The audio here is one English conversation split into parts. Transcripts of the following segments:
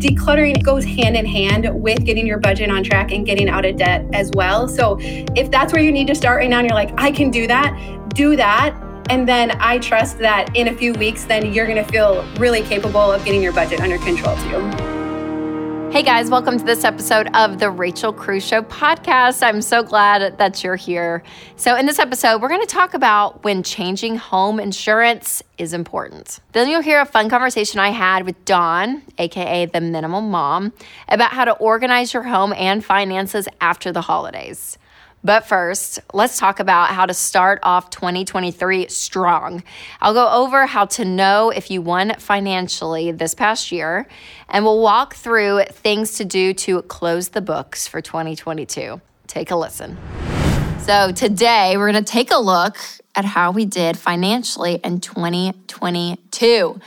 decluttering goes hand in hand with getting your budget on track and getting out of debt as well. So if that's where you need to start right now and you're like, I can do that, do that. And then I trust that in a few weeks, then you're going to feel really capable of getting your budget under control too. Hey guys, welcome to this episode of the Rachel Cruz Show podcast. I'm so glad that you're here. So, in this episode, we're going to talk about when changing home insurance is important. Then you'll hear a fun conversation I had with Dawn, aka the Minimal Mom, about how to organize your home and finances after the holidays. But first, let's talk about how to start off 2023 strong. I'll go over how to know if you won financially this past year, and we'll walk through things to do to close the books for 2022. Take a listen. So, today we're going to take a look at how we did financially in 2022.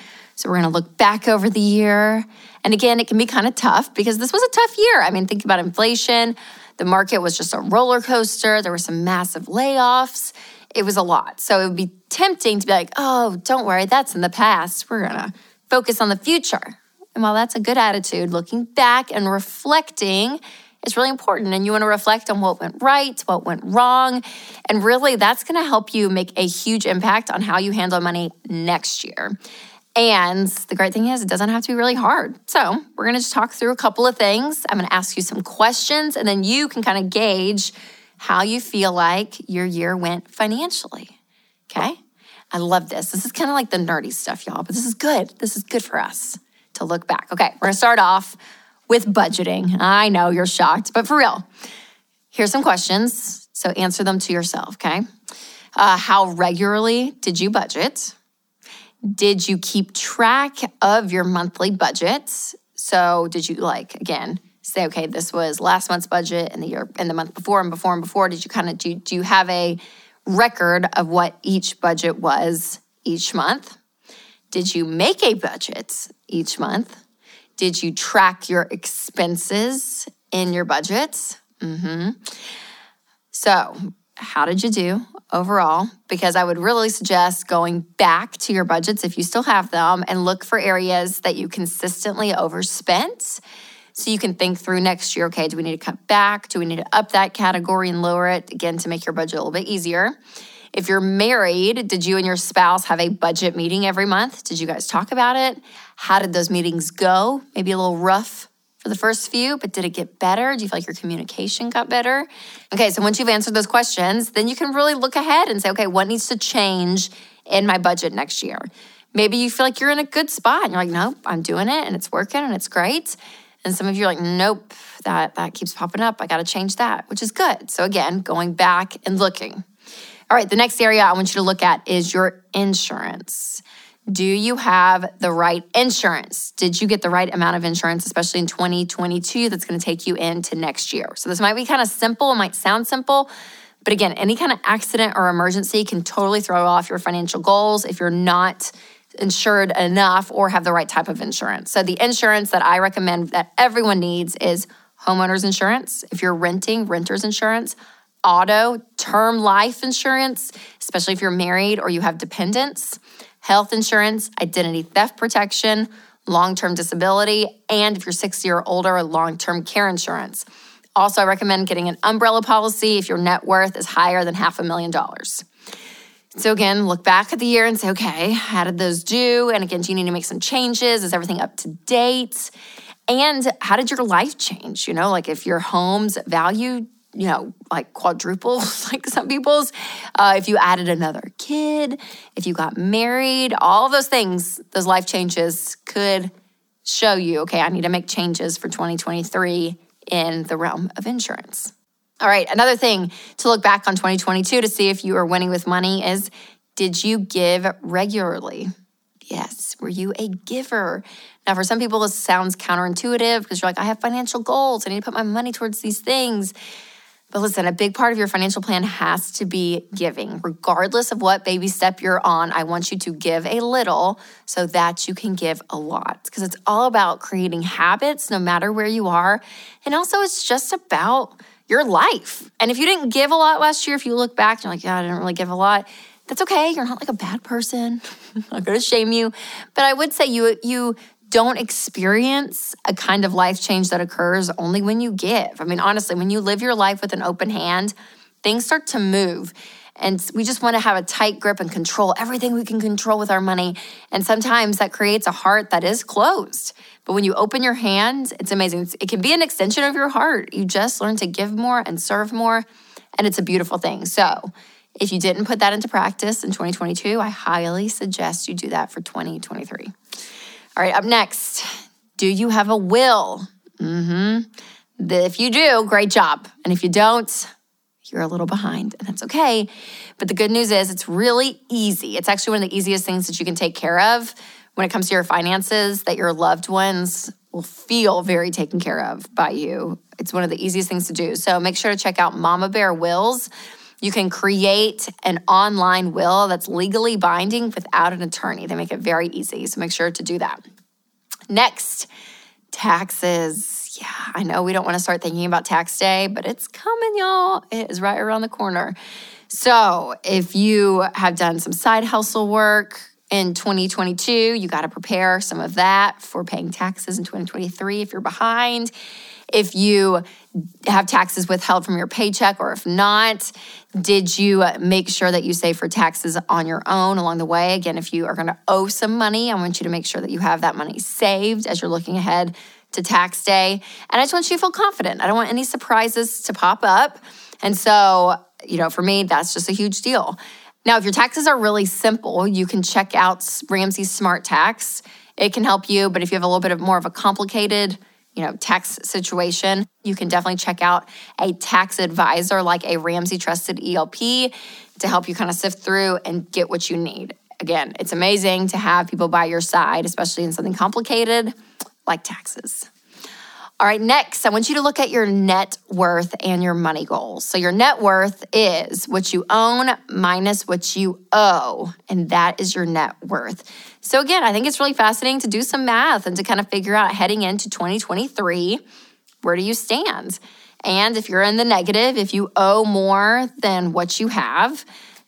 So, we're going to look back over the year. And again, it can be kind of tough because this was a tough year. I mean, think about inflation the market was just a roller coaster. There were some massive layoffs. It was a lot. So it would be tempting to be like, oh, don't worry, that's in the past. We're going to focus on the future. And while that's a good attitude, looking back and reflecting is really important. And you want to reflect on what went right, what went wrong. And really, that's going to help you make a huge impact on how you handle money next year. And the great thing is, it doesn't have to be really hard. So, we're going to just talk through a couple of things. I'm going to ask you some questions, and then you can kind of gauge how you feel like your year went financially. Okay? I love this. This is kind of like the nerdy stuff, y'all, but this is good. This is good for us to look back. Okay, we're going to start off with budgeting. I know you're shocked, but for real, here's some questions. So, answer them to yourself, okay? Uh, how regularly did you budget? Did you keep track of your monthly budgets? So, did you like again say, okay, this was last month's budget and the year and the month before and before and before? Did you kind of do, do you have a record of what each budget was each month? Did you make a budget each month? Did you track your expenses in your budgets? Mm-hmm. So, how did you do overall? Because I would really suggest going back to your budgets if you still have them and look for areas that you consistently overspent. So you can think through next year okay, do we need to cut back? Do we need to up that category and lower it again to make your budget a little bit easier? If you're married, did you and your spouse have a budget meeting every month? Did you guys talk about it? How did those meetings go? Maybe a little rough for the first few, but did it get better? Do you feel like your communication got better? Okay, so once you've answered those questions, then you can really look ahead and say, okay, what needs to change in my budget next year? Maybe you feel like you're in a good spot and you're like, nope, I'm doing it and it's working and it's great. And some of you are like, nope, that, that keeps popping up. I got to change that, which is good. So again, going back and looking. All right, the next area I want you to look at is your insurance. Do you have the right insurance? Did you get the right amount of insurance, especially in 2022, that's going to take you into next year? So, this might be kind of simple, it might sound simple, but again, any kind of accident or emergency can totally throw off your financial goals if you're not insured enough or have the right type of insurance. So, the insurance that I recommend that everyone needs is homeowners insurance. If you're renting, renter's insurance, auto, term life insurance, especially if you're married or you have dependents health insurance, identity theft protection, long term disability, and if you're 60 or older, long term care insurance. Also, I recommend getting an umbrella policy if your net worth is higher than half a million dollars. So, again, look back at the year and say, okay, how did those do? And again, do you need to make some changes? Is everything up to date? And how did your life change? You know, like if your home's value you know, like quadruple, like some people's. Uh, if you added another kid, if you got married, all those things, those life changes could show you, okay, I need to make changes for 2023 in the realm of insurance. All right, another thing to look back on 2022 to see if you are winning with money is did you give regularly? Yes. Were you a giver? Now, for some people, this sounds counterintuitive because you're like, I have financial goals. I need to put my money towards these things. But listen, a big part of your financial plan has to be giving. Regardless of what baby step you're on, I want you to give a little so that you can give a lot. Because it's all about creating habits no matter where you are. And also, it's just about your life. And if you didn't give a lot last year, if you look back, you're like, yeah, I didn't really give a lot. That's okay. You're not like a bad person. I'm not to shame you. But I would say you you don't experience a kind of life change that occurs only when you give. I mean, honestly, when you live your life with an open hand, things start to move. And we just want to have a tight grip and control everything we can control with our money. And sometimes that creates a heart that is closed. But when you open your hand, it's amazing. It can be an extension of your heart. You just learn to give more and serve more. And it's a beautiful thing. So if you didn't put that into practice in 2022, I highly suggest you do that for 2023. All right, up next, do you have a will? Mm-hmm. If you do, great job. And if you don't, you're a little behind, and that's okay. But the good news is it's really easy. It's actually one of the easiest things that you can take care of when it comes to your finances that your loved ones will feel very taken care of by you. It's one of the easiest things to do. So make sure to check out Mama Bear Wills. You can create an online will that's legally binding without an attorney. They make it very easy. So make sure to do that. Next, taxes yeah, I know we don't want to start thinking about tax day, but it's coming, y'all. It is right around the corner. So, if you have done some side hustle work in 2022, you got to prepare some of that for paying taxes in 2023 if you're behind. If you have taxes withheld from your paycheck, or if not, did you uh, make sure that you save for taxes on your own along the way? Again, if you are going to owe some money, I want you to make sure that you have that money saved as you're looking ahead to tax day. And I just want you to feel confident. I don't want any surprises to pop up. And so, you know, for me, that's just a huge deal. Now, if your taxes are really simple, you can check out Ramsey Smart Tax. It can help you, but if you have a little bit of more of a complicated, you know, tax situation, you can definitely check out a tax advisor like a Ramsey Trusted ELP to help you kind of sift through and get what you need. Again, it's amazing to have people by your side, especially in something complicated like taxes. All right, next, I want you to look at your net worth and your money goals. So, your net worth is what you own minus what you owe, and that is your net worth. So, again, I think it's really fascinating to do some math and to kind of figure out heading into 2023 where do you stand? And if you're in the negative, if you owe more than what you have,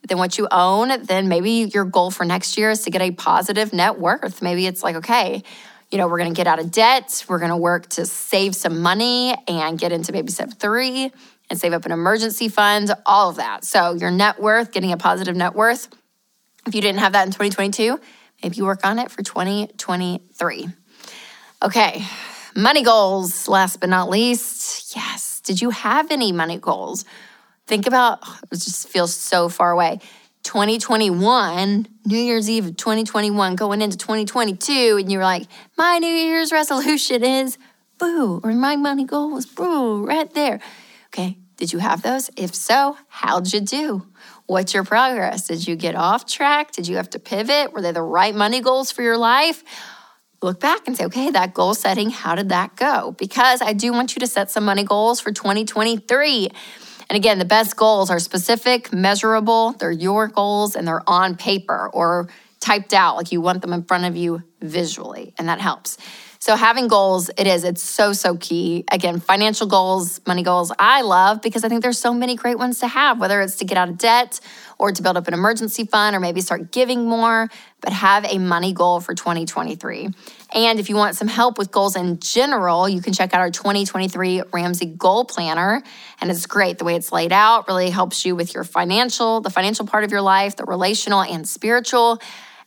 than what you own, then maybe your goal for next year is to get a positive net worth. Maybe it's like, okay, you know, we're going to get out of debt. We're going to work to save some money and get into baby step three and save up an emergency fund, all of that. So, your net worth, getting a positive net worth. If you didn't have that in 2022, maybe you work on it for 2023. Okay, money goals, last but not least. Yes, did you have any money goals? Think about, oh, it just feels so far away. 2021, New Year's Eve of 2021, going into 2022, and you're like, my New Year's resolution is boo, or my money goal is boo, right there. Okay, did you have those? If so, how'd you do? What's your progress? Did you get off track? Did you have to pivot? Were they the right money goals for your life? Look back and say, okay, that goal setting, how did that go? Because I do want you to set some money goals for 2023. And again, the best goals are specific, measurable, they're your goals, and they're on paper or typed out, like you want them in front of you visually, and that helps. So having goals, it is, it's so, so key. Again, financial goals, money goals, I love because I think there's so many great ones to have, whether it's to get out of debt or to build up an emergency fund or maybe start giving more, but have a money goal for 2023. And if you want some help with goals in general, you can check out our 2023 Ramsey Goal Planner. And it's great. The way it's laid out really helps you with your financial, the financial part of your life, the relational and spiritual.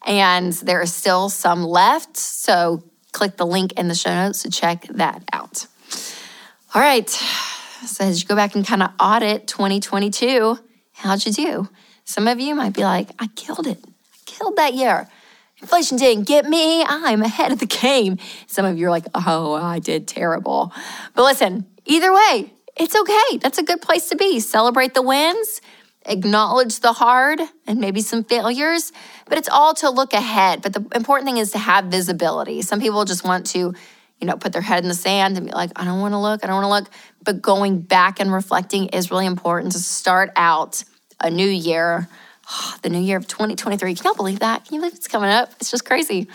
And there is still some left. So click the link in the show notes to check that out. All right. So as you go back and kind of audit 2022, how'd you do? Some of you might be like, I killed it. I killed that year. Inflation didn't get me. I'm ahead of the game. Some of you are like, oh, I did terrible. But listen, either way, it's okay. That's a good place to be. Celebrate the wins acknowledge the hard and maybe some failures, but it's all to look ahead. But the important thing is to have visibility. Some people just want to, you know, put their head in the sand and be like, I don't want to look, I don't want to look. But going back and reflecting is really important to start out a new year. Oh, the new year of 2023. Can y'all believe that? Can you believe it's coming up? It's just crazy.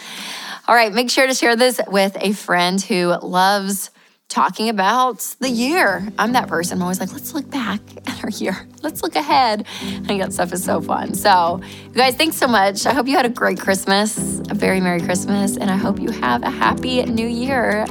All right, make sure to share this with a friend who loves talking about the year. I'm that person. I'm always like, let's look back at our year. Let's look ahead. I think that stuff is so fun. So, you guys, thanks so much. I hope you had a great Christmas, a very Merry Christmas, and I hope you have a happy new year.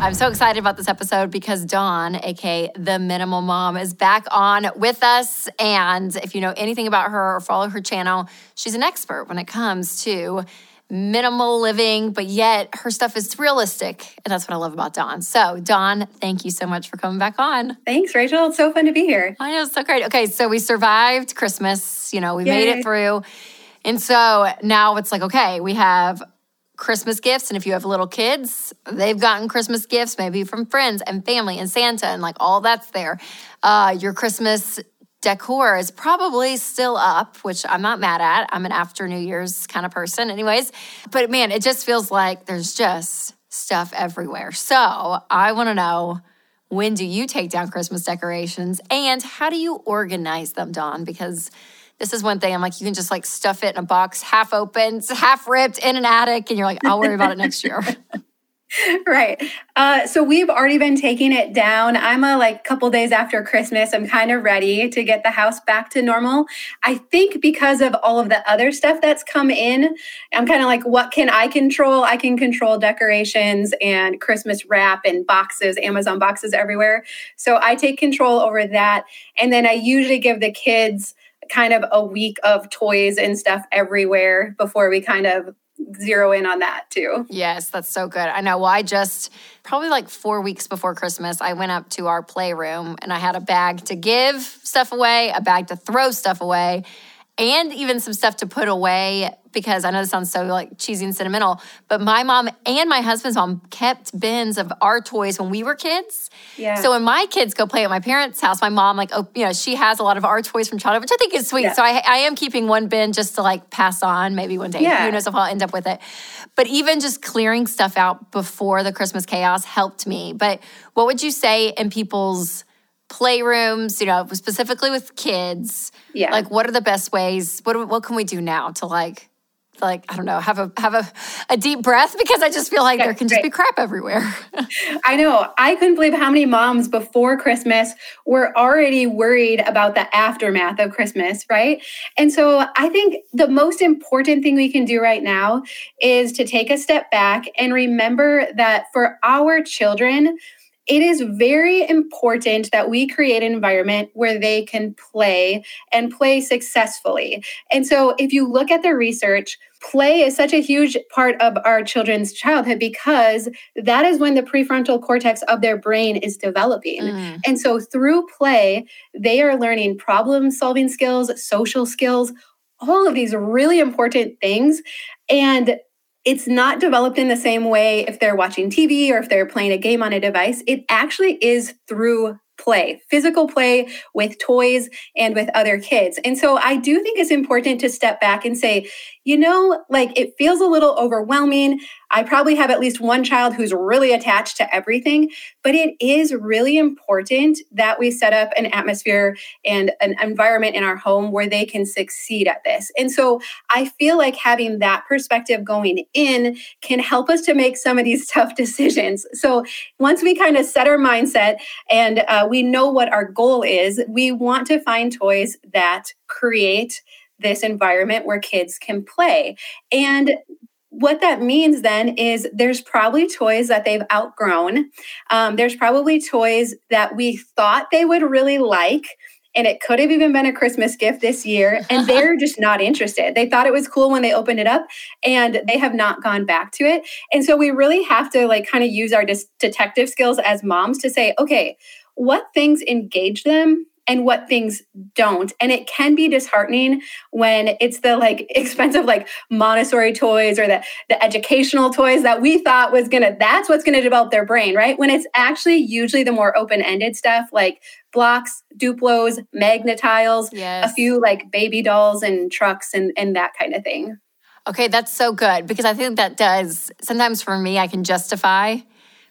I'm so excited about this episode because Dawn, aka the Minimal Mom, is back on with us. And if you know anything about her or follow her channel, she's an expert when it comes to minimal living, but yet her stuff is realistic. And that's what I love about Dawn. So, Dawn, thank you so much for coming back on. Thanks, Rachel. It's so fun to be here. I know, it's so great. Okay, so we survived Christmas, you know, we Yay. made it through. And so now it's like, okay, we have Christmas gifts. And if you have little kids, they've gotten Christmas gifts, maybe from friends and family and Santa, and like all that's there. Uh, your Christmas decor is probably still up, which I'm not mad at. I'm an after New Year's kind of person, anyways. But man, it just feels like there's just stuff everywhere. So I want to know when do you take down Christmas decorations and how do you organize them, Dawn? Because this is one thing I'm like, you can just like stuff it in a box, half open, half ripped in an attic, and you're like, I'll worry about it next year. right. Uh, so we've already been taking it down. I'm a like couple days after Christmas. I'm kind of ready to get the house back to normal. I think because of all of the other stuff that's come in, I'm kind of like, what can I control? I can control decorations and Christmas wrap and boxes, Amazon boxes everywhere. So I take control over that. And then I usually give the kids kind of a week of toys and stuff everywhere before we kind of zero in on that too. Yes, that's so good. I know. Well, I just probably like four weeks before Christmas, I went up to our playroom and I had a bag to give stuff away, a bag to throw stuff away, and even some stuff to put away because I know this sounds so like cheesy and sentimental, but my mom and my husband's mom kept bins of our toys when we were kids. Yeah. So when my kids go play at my parents' house, my mom like, oh, you know, she has a lot of our toys from childhood, which I think is sweet. Yeah. So I, I am keeping one bin just to like pass on maybe one day. Yeah. Who knows if I'll end up with it. But even just clearing stuff out before the Christmas chaos helped me. But what would you say in people's playrooms, you know, specifically with kids? Yeah. Like what are the best ways? What what can we do now to like like I don't know, have a have a, a deep breath because I just feel like there can just be crap everywhere. I know. I couldn't believe how many moms before Christmas were already worried about the aftermath of Christmas, right? And so I think the most important thing we can do right now is to take a step back and remember that for our children, it is very important that we create an environment where they can play and play successfully. And so, if you look at the research, play is such a huge part of our children's childhood because that is when the prefrontal cortex of their brain is developing. Mm. And so, through play, they are learning problem solving skills, social skills, all of these really important things. And it's not developed in the same way if they're watching TV or if they're playing a game on a device. It actually is through play, physical play with toys and with other kids. And so I do think it's important to step back and say, you know, like it feels a little overwhelming. I probably have at least one child who's really attached to everything, but it is really important that we set up an atmosphere and an environment in our home where they can succeed at this. And so I feel like having that perspective going in can help us to make some of these tough decisions. So once we kind of set our mindset and uh, we know what our goal is, we want to find toys that create this environment where kids can play. And what that means then is there's probably toys that they've outgrown. Um, there's probably toys that we thought they would really like. And it could have even been a Christmas gift this year. And they're just not interested. They thought it was cool when they opened it up and they have not gone back to it. And so we really have to like kind of use our dis- detective skills as moms to say, okay, what things engage them and what things don't. And it can be disheartening when it's the like expensive like Montessori toys or the the educational toys that we thought was to that's what's to develop their brain, right? When it's actually usually the more open-ended stuff like blocks, Duplos, Magna-Tiles, yes. a few like baby dolls and trucks and and that kind of thing. Okay, that's so good because I think that does sometimes for me I can justify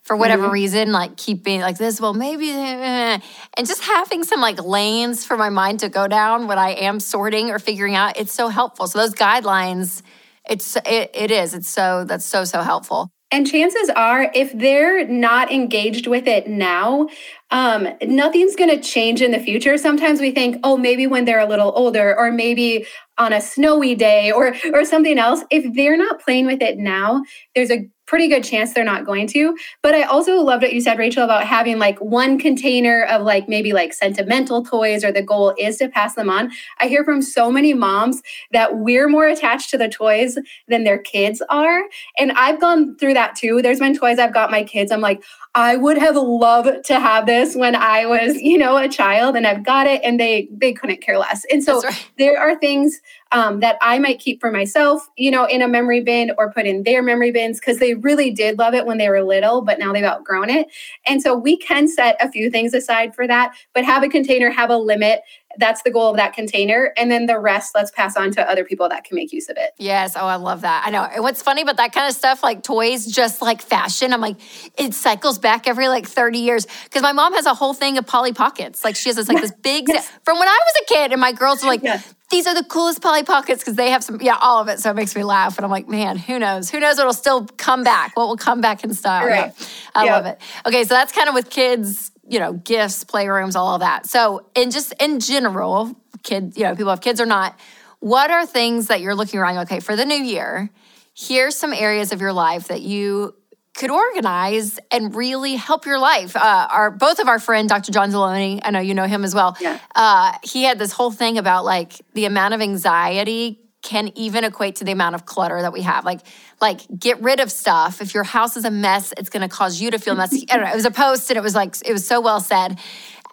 for whatever mm-hmm. reason, like keeping like this, well, maybe, and just having some like lanes for my mind to go down when I am sorting or figuring out, it's so helpful. So those guidelines, it's it, it is, it's so that's so so helpful. And chances are, if they're not engaged with it now, um, nothing's going to change in the future. Sometimes we think, oh, maybe when they're a little older, or maybe on a snowy day, or or something else. If they're not playing with it now, there's a pretty good chance they're not going to. But I also loved what you said, Rachel, about having like one container of like maybe like sentimental toys, or the goal is to pass them on. I hear from so many moms that we're more attached to the toys than their kids are. And I've gone through that too. There's been toys I've got my kids. I'm like, I would have loved to have this when I was, you know, a child and I've got it and they they couldn't care less. And so right. there are things um, that I might keep for myself, you know, in a memory bin or put in their memory bins because they really did love it when they were little, but now they've outgrown it. And so we can set a few things aside for that, but have a container, have a limit. That's the goal of that container. And then the rest, let's pass on to other people that can make use of it. Yes. Oh, I love that. I know. And what's funny about that kind of stuff, like toys, just like fashion, I'm like, it cycles back every like 30 years. Because my mom has a whole thing of Polly Pockets. Like she has this like this big, yes. from when I was a kid, and my girls were like, yes these are the coolest Polly Pockets because they have some, yeah, all of it. So it makes me laugh. And I'm like, man, who knows? Who knows what'll still come back? What will come back in style? Right. Yeah. I love it. Okay, so that's kind of with kids, you know, gifts, playrooms, all of that. So, in just in general, kids, you know, people have kids or not, what are things that you're looking around? Okay, for the new year, here's some areas of your life that you could organize and really help your life. Uh, our both of our friend Dr. John Delony, I know you know him as well. Yeah. Uh, he had this whole thing about like the amount of anxiety can even equate to the amount of clutter that we have. Like, like get rid of stuff. If your house is a mess, it's going to cause you to feel messy. I don't know. It was a post, and it was like it was so well said.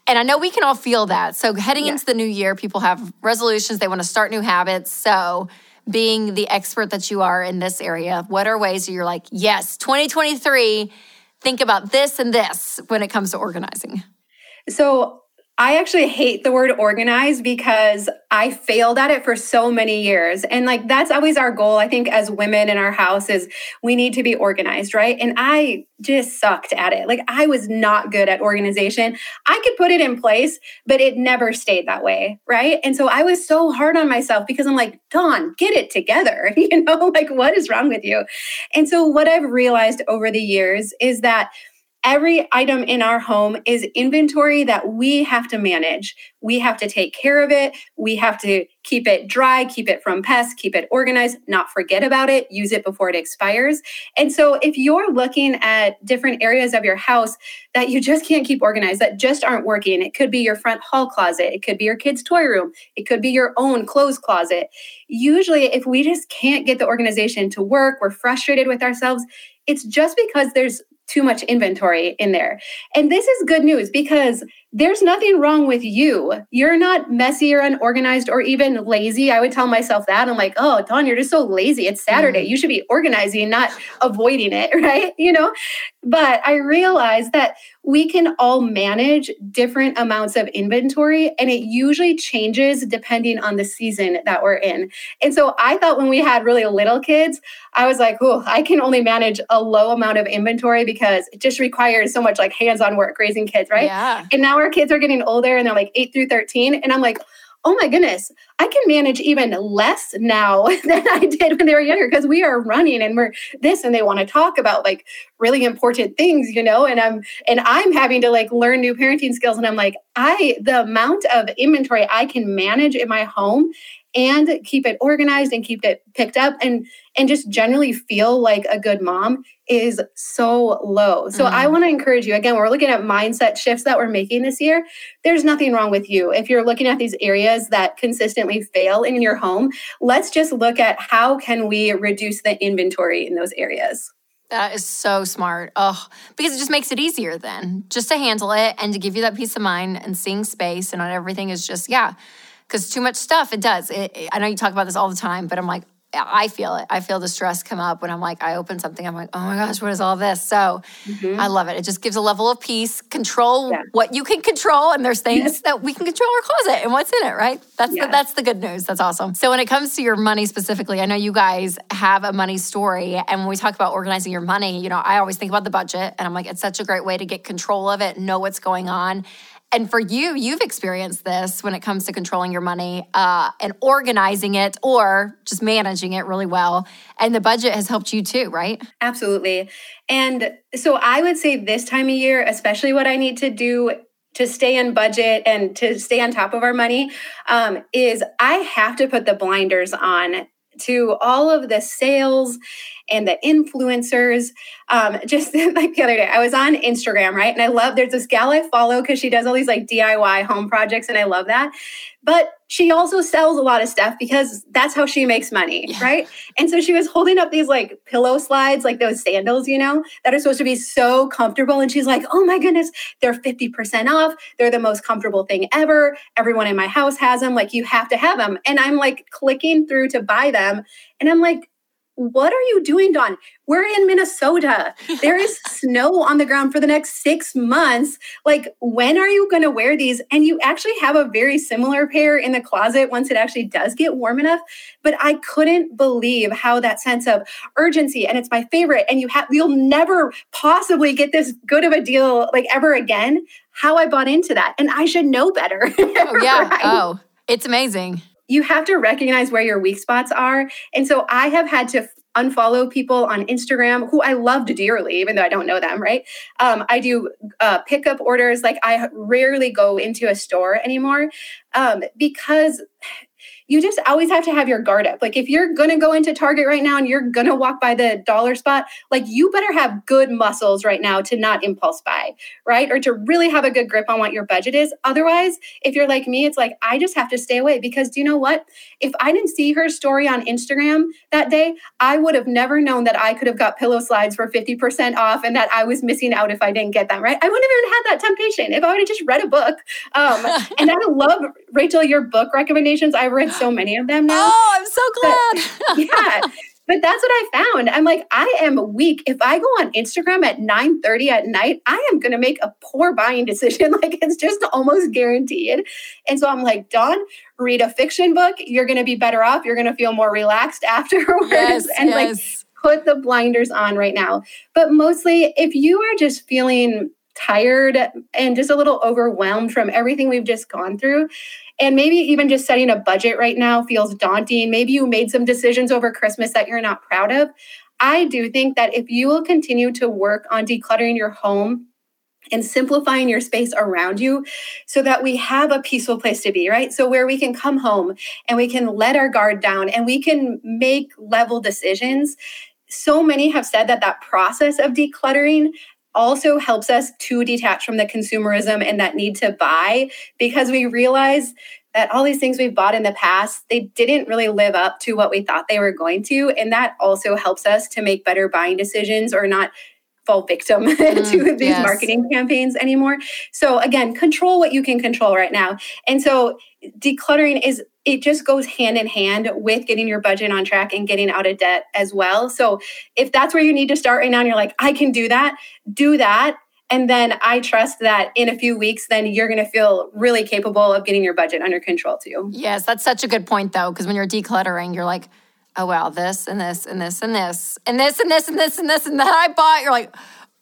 And I know we can all feel that. So heading yeah. into the new year, people have resolutions. They want to start new habits. So being the expert that you are in this area, what are ways you're like, yes, 2023, think about this and this when it comes to organizing? So I actually hate the word organized because I failed at it for so many years. And like that's always our goal, I think, as women in our house is we need to be organized, right? And I just sucked at it. Like I was not good at organization. I could put it in place, but it never stayed that way, right? And so I was so hard on myself because I'm like, Dawn, get it together. You know, like what is wrong with you? And so what I've realized over the years is that every item in our home is inventory that we have to manage. We have to take care of it. We have to keep it dry, keep it from pests, keep it organized, not forget about it, use it before it expires. And so, if you're looking at different areas of your house that you just can't keep organized, that just aren't working, it could be your front hall closet, it could be your kids' toy room, it could be your own clothes closet. Usually, if we just can't get the organization to work, we're frustrated with ourselves, it's just because there's too much inventory in there. And this is good news because there's nothing wrong with you. You're not messy or unorganized or even lazy. I would tell myself that. I'm like, oh, Dawn, you're just so lazy. It's Saturday. Mm. You should be organizing, not avoiding it, right? You know? But I realized that we can all manage different amounts of inventory and it usually changes depending on the season that we're in. And so I thought when we had really little kids, I was like, oh, I can only manage a low amount of inventory because it just requires so much like hands on work raising kids, right? Yeah. And now our kids are getting older and they're like eight through 13. And I'm like, oh my goodness, I can manage even less now than I did when they were younger because we are running and we're this and they want to talk about like really important things, you know, and I'm and I'm having to like learn new parenting skills and I'm like, I the amount of inventory I can manage in my home and keep it organized and keep it picked up and and just generally feel like a good mom is so low. So mm. I want to encourage you again, we're looking at mindset shifts that we're making this year. There's nothing wrong with you. If you're looking at these areas that consistently fail in your home, let's just look at how can we reduce the inventory in those areas. That is so smart. Oh, because it just makes it easier then just to handle it and to give you that peace of mind and seeing space and not everything is just, yeah, because too much stuff, it does. It, it, I know you talk about this all the time, but I'm like, I feel it. I feel the stress come up when I'm like, I open something. I'm like, oh my gosh, what is all this? So mm-hmm. I love it. It just gives a level of peace, control yeah. what you can control, and there's things that we can control our closet and what's in it, right? That's the, that's the good news. That's awesome. So when it comes to your money specifically, I know you guys have a money story, and when we talk about organizing your money, you know, I always think about the budget, and I'm like, it's such a great way to get control of it, know what's going on and for you, you've experienced this when it comes to controlling your money uh, and organizing it or just managing it really well. And the budget has helped you too, right? Absolutely. And so I would say this time of year, especially what I need to do to stay in budget and to stay on top of our money um, is I have to put the blinders on to all of the sales and the influencers. Um, just like the other day, I was on Instagram, right? And I love there's this gal I follow because she does all these like DIY home projects, and I love that. But she also sells a lot of stuff because that's how she makes money, yeah. right? And so she was holding up these like pillow slides, like those sandals, you know, that are supposed to be so comfortable. And she's like, oh my goodness, they're 50% off. They're the most comfortable thing ever. Everyone in my house has them. Like, you have to have them. And I'm like clicking through to buy them. And I'm like, what are you doing, Dawn? We're in Minnesota. There is snow on the ground for the next six months. Like, when are you going to wear these? And you actually have a very similar pair in the closet once it actually does get warm enough. But I couldn't believe how that sense of urgency, and it's my favorite, and you have you'll never possibly get this good of a deal like ever again. How I bought into that, and I should know better. oh yeah. right? Oh, it's amazing you have to recognize where your weak spots are. And so I have had to unfollow people on Instagram who I loved dearly, even though I don't know them, right? Um, I do uh, pickup orders. Like I rarely go into a store anymore um, because you just always have to have your guard up. Like if you're going to go into Target right now and you're going to walk by the dollar spot, like you better have good muscles right now to not impulse buy, right? Or to really have a good grip on what your budget is. Otherwise, if you're like me, it's like I just have to stay away because do you know what? If I didn't see her story on Instagram that day, I would have never known that I could have got pillow slides for 50% off and that I was missing out if I didn't get them, right? I wouldn't have even had that temptation if I would have just read a book. Um, and I love, Rachel, your book recommendations. I've read so many of them now. Oh, I'm so glad. But, yeah. But that's what I found. I'm like, I am weak. If I go on Instagram at 9 30 at night, I am going to make a poor buying decision. like it's just almost guaranteed. And so I'm like, Dawn, read a fiction book. You're going to be better off. You're going to feel more relaxed afterwards. Yes, and yes. like, put the blinders on right now. But mostly, if you are just feeling tired and just a little overwhelmed from everything we've just gone through, and maybe even just setting a budget right now feels daunting. Maybe you made some decisions over Christmas that you're not proud of. I do think that if you will continue to work on decluttering your home and simplifying your space around you so that we have a peaceful place to be, right? So, where we can come home and we can let our guard down and we can make level decisions. So many have said that that process of decluttering also helps us to detach from the consumerism and that need to buy because we realize that all these things we've bought in the past they didn't really live up to what we thought they were going to. And that also helps us to make better buying decisions or not fall victim mm, to these yes. marketing campaigns anymore. So again control what you can control right now. And so decluttering is it just goes hand in hand with getting your budget on track and getting out of debt as well. So if that's where you need to start right now and you're like, I can do that, do that. And then I trust that in a few weeks, then you're going to feel really capable of getting your budget under control too. Yes, that's such a good point though, because when you're decluttering, you're like, oh wow, this and this and this and this and this and this and this and this and that I bought. You're like,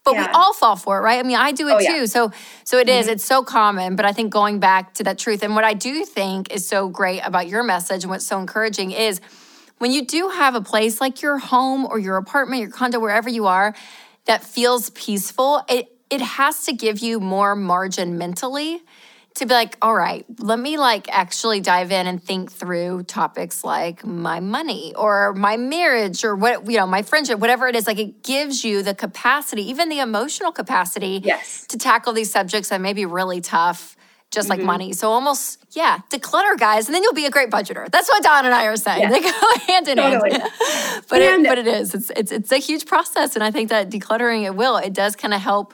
but yeah. we all fall for it right i mean i do it oh, too yeah. so so it is, mm-hmm. it's so common but i think going back to that truth and what i do think is so great about your message and what's so encouraging is when you do have a place like your home or your apartment your condo wherever you are that feels peaceful it it has to give you more margin mentally to be like, all right, let me like actually dive in and think through topics like my money or my marriage or what, you know, my friendship, whatever it is. Like it gives you the capacity, even the emotional capacity yes. to tackle these subjects that may be really tough, just mm-hmm. like money. So almost, yeah, declutter, guys, and then you'll be a great budgeter. That's what Dawn and I are saying. Yes. They go hand in totally. hand. but, and, it, but it is. It's, it's, it's a huge process. And I think that decluttering, it will, it does kind of help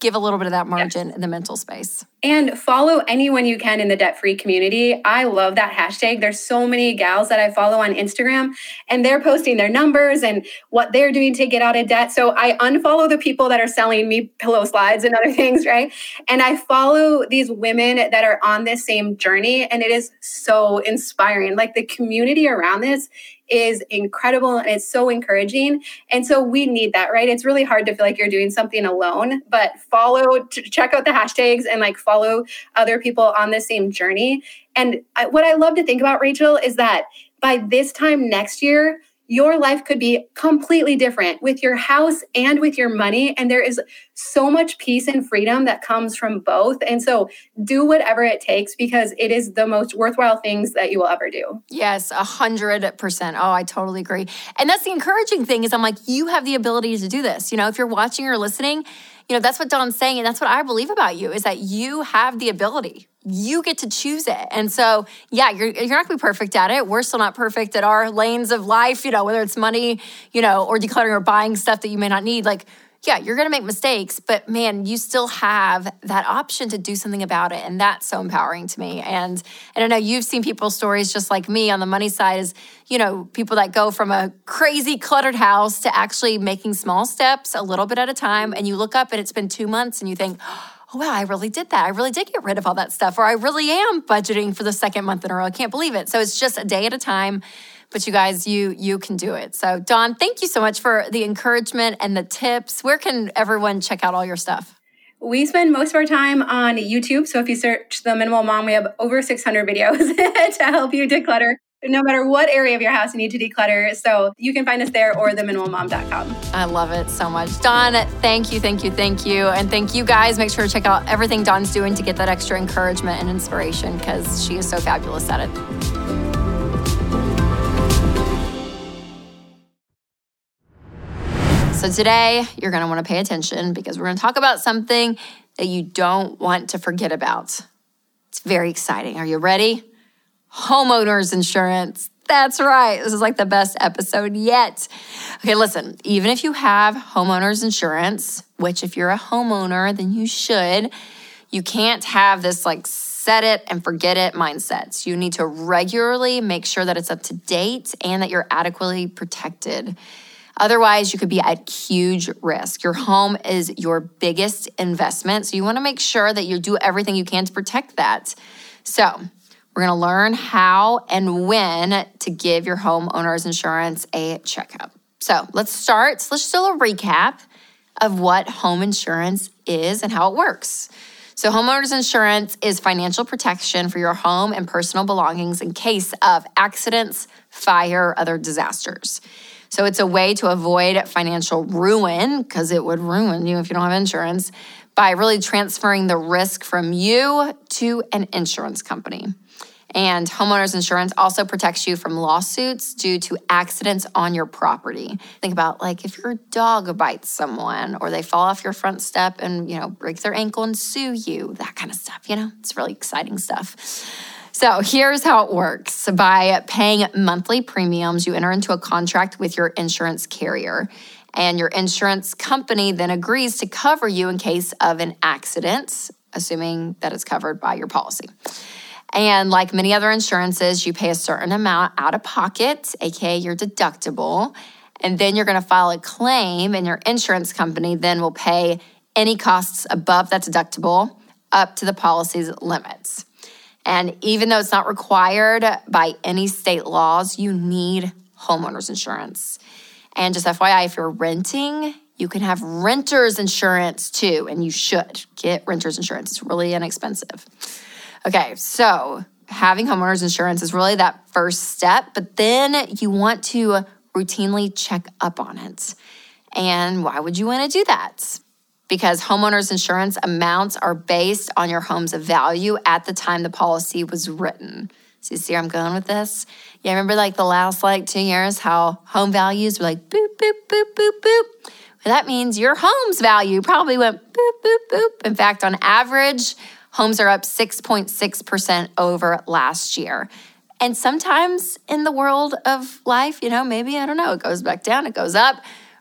give a little bit of that margin in the mental space. And follow anyone you can in the debt free community. I love that hashtag. There's so many gals that I follow on Instagram, and they're posting their numbers and what they're doing to get out of debt. So I unfollow the people that are selling me pillow slides and other things, right? And I follow these women that are on this same journey, and it is so inspiring. Like the community around this is incredible and it's so encouraging. And so we need that, right? It's really hard to feel like you're doing something alone, but follow, check out the hashtags and like follow other people on the same journey. And I, what I love to think about, Rachel, is that by this time next year, your life could be completely different with your house and with your money. And there is so much peace and freedom that comes from both. And so do whatever it takes because it is the most worthwhile things that you will ever do. Yes, a hundred percent. Oh, I totally agree. And that's the encouraging thing is I'm like, you have the ability to do this. You know, if you're watching or listening, you know, that's what Dawn's saying. And that's what I believe about you is that you have the ability you get to choose it. And so, yeah, you're, you're not gonna be perfect at it. We're still not perfect at our lanes of life, you know, whether it's money, you know, or decluttering or buying stuff that you may not need. Like, yeah, you're going to make mistakes, but man, you still have that option to do something about it. And that's so empowering to me. And, and I know you've seen people's stories just like me on the money side is, you know, people that go from a crazy cluttered house to actually making small steps a little bit at a time. And you look up and it's been two months and you think, oh, wow, I really did that. I really did get rid of all that stuff. Or I really am budgeting for the second month in a row. I can't believe it. So it's just a day at a time but you guys you you can do it so dawn thank you so much for the encouragement and the tips where can everyone check out all your stuff we spend most of our time on youtube so if you search the minimal mom we have over 600 videos to help you declutter no matter what area of your house you need to declutter. So you can find us there or theminimalmom.com. I love it so much. Dawn, thank you, thank you, thank you. And thank you guys. Make sure to check out everything Dawn's doing to get that extra encouragement and inspiration because she is so fabulous at it. So today, you're going to want to pay attention because we're going to talk about something that you don't want to forget about. It's very exciting. Are you ready? Homeowners insurance. That's right. This is like the best episode yet. Okay, listen, even if you have homeowners insurance, which if you're a homeowner, then you should, you can't have this like set it and forget it mindsets. You need to regularly make sure that it's up to date and that you're adequately protected. Otherwise, you could be at huge risk. Your home is your biggest investment. So you want to make sure that you do everything you can to protect that. So, we're going to learn how and when to give your homeowner's insurance a checkup. So, let's start. Let's do a recap of what home insurance is and how it works. So, homeowners insurance is financial protection for your home and personal belongings in case of accidents, fire, other disasters. So it's a way to avoid financial ruin because it would ruin you if you don't have insurance by really transferring the risk from you to an insurance company. And homeowners insurance also protects you from lawsuits due to accidents on your property. Think about like if your dog bites someone or they fall off your front step and, you know, break their ankle and sue you, that kind of stuff, you know? It's really exciting stuff. So here's how it works by paying monthly premiums, you enter into a contract with your insurance carrier. And your insurance company then agrees to cover you in case of an accident, assuming that it's covered by your policy. And like many other insurances, you pay a certain amount out of pocket, aka your deductible. And then you're going to file a claim, and your insurance company then will pay any costs above that deductible up to the policy's limits. And even though it's not required by any state laws, you need homeowners insurance. And just FYI, if you're renting, you can have renter's insurance too, and you should get renter's insurance. It's really inexpensive. Okay, so having homeowners insurance is really that first step, but then you want to routinely check up on it. And why would you want to do that? Because homeowners insurance amounts are based on your home's value at the time the policy was written. So you see where I'm going with this? Yeah, remember like the last like two years how home values were like boop, boop, boop, boop, boop. Well, that means your home's value probably went boop, boop, boop. In fact, on average, homes are up 6.6% over last year. And sometimes in the world of life, you know, maybe, I don't know, it goes back down, it goes up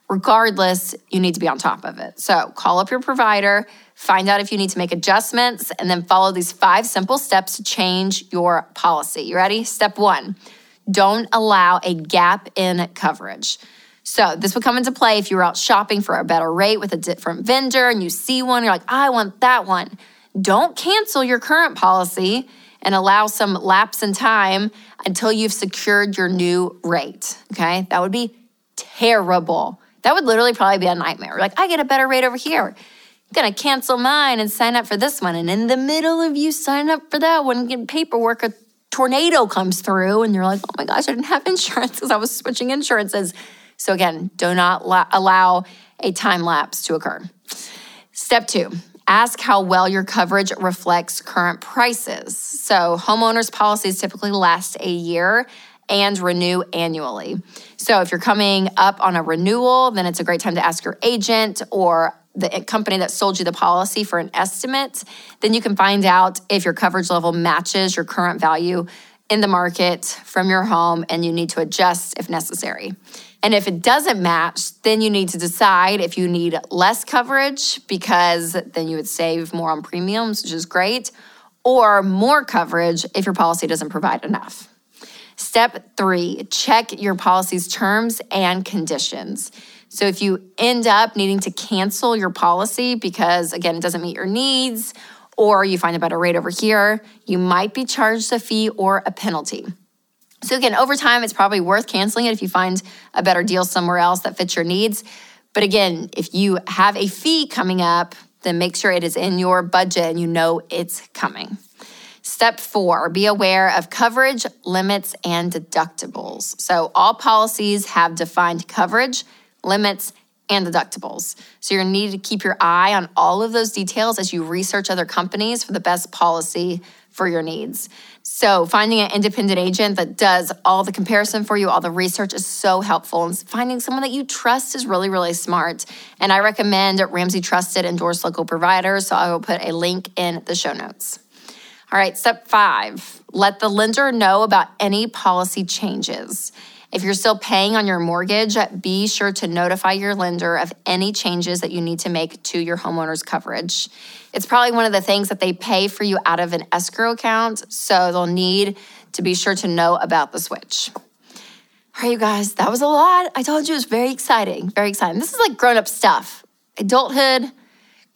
regardless, you need to be on top of it. So call up your provider, find out if you need to make adjustments, and then follow these five simple steps to change your policy. You ready? Step one don't allow a gap in coverage. So, this would come into play if you were out shopping for a better rate with a different vendor and you see one, you're like, I want that one. Don't cancel your current policy and allow some lapse in time until you've secured your new rate. Okay, that would be terrible. That would literally probably be a nightmare. Like, I get a better rate over here. I'm gonna cancel mine and sign up for this one. And in the middle of you signing up for that one, getting paperwork, a tornado comes through, and you're like, oh my gosh, I didn't have insurance because I was switching insurances. So, again, do not la- allow a time lapse to occur. Step two, ask how well your coverage reflects current prices. So, homeowners' policies typically last a year and renew annually. So, if you're coming up on a renewal, then it's a great time to ask your agent or the company that sold you the policy for an estimate. Then you can find out if your coverage level matches your current value in the market from your home and you need to adjust if necessary. And if it doesn't match, then you need to decide if you need less coverage because then you would save more on premiums, which is great, or more coverage if your policy doesn't provide enough. Step three, check your policy's terms and conditions. So if you end up needing to cancel your policy because, again, it doesn't meet your needs, or you find a better rate over here, you might be charged a fee or a penalty. So, again, over time, it's probably worth canceling it if you find a better deal somewhere else that fits your needs. But again, if you have a fee coming up, then make sure it is in your budget and you know it's coming. Step four, be aware of coverage, limits, and deductibles. So, all policies have defined coverage, limits, and deductibles. So, you're need to keep your eye on all of those details as you research other companies for the best policy for your needs. So, finding an independent agent that does all the comparison for you, all the research is so helpful. And finding someone that you trust is really, really smart. And I recommend Ramsey Trusted Endorsed Local Providers. So, I will put a link in the show notes. All right, step five let the lender know about any policy changes. If you're still paying on your mortgage, be sure to notify your lender of any changes that you need to make to your homeowner's coverage. It's probably one of the things that they pay for you out of an escrow account, so they'll need to be sure to know about the switch. All right, you guys, that was a lot. I told you it was very exciting, very exciting. This is like grown up stuff. Adulthood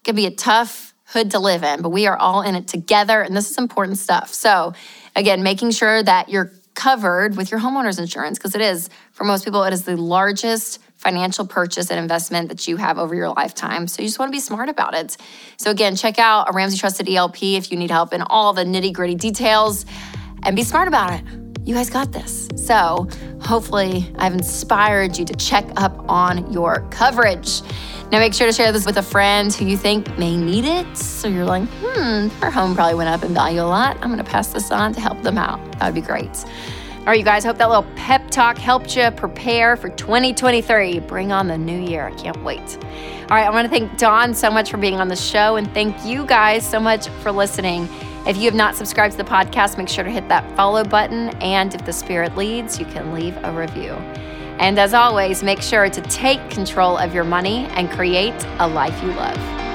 can be a tough hood to live in, but we are all in it together, and this is important stuff. So, again, making sure that you're covered with your homeowner's insurance because it is, for most people, it is the largest financial purchase and investment that you have over your lifetime. So you just want to be smart about it. So again, check out a Ramsey Trusted ELP if you need help in all the nitty gritty details and be smart about it. You guys got this. So hopefully, I've inspired you to check up on your coverage. Now, make sure to share this with a friend who you think may need it. So you're like, hmm, their home probably went up in value a lot. I'm going to pass this on to help them out. That would be great. All right, you guys, hope that little pep talk helped you prepare for 2023. Bring on the new year. I can't wait. All right, I want to thank Dawn so much for being on the show, and thank you guys so much for listening. If you have not subscribed to the podcast, make sure to hit that follow button. And if the spirit leads, you can leave a review. And as always, make sure to take control of your money and create a life you love.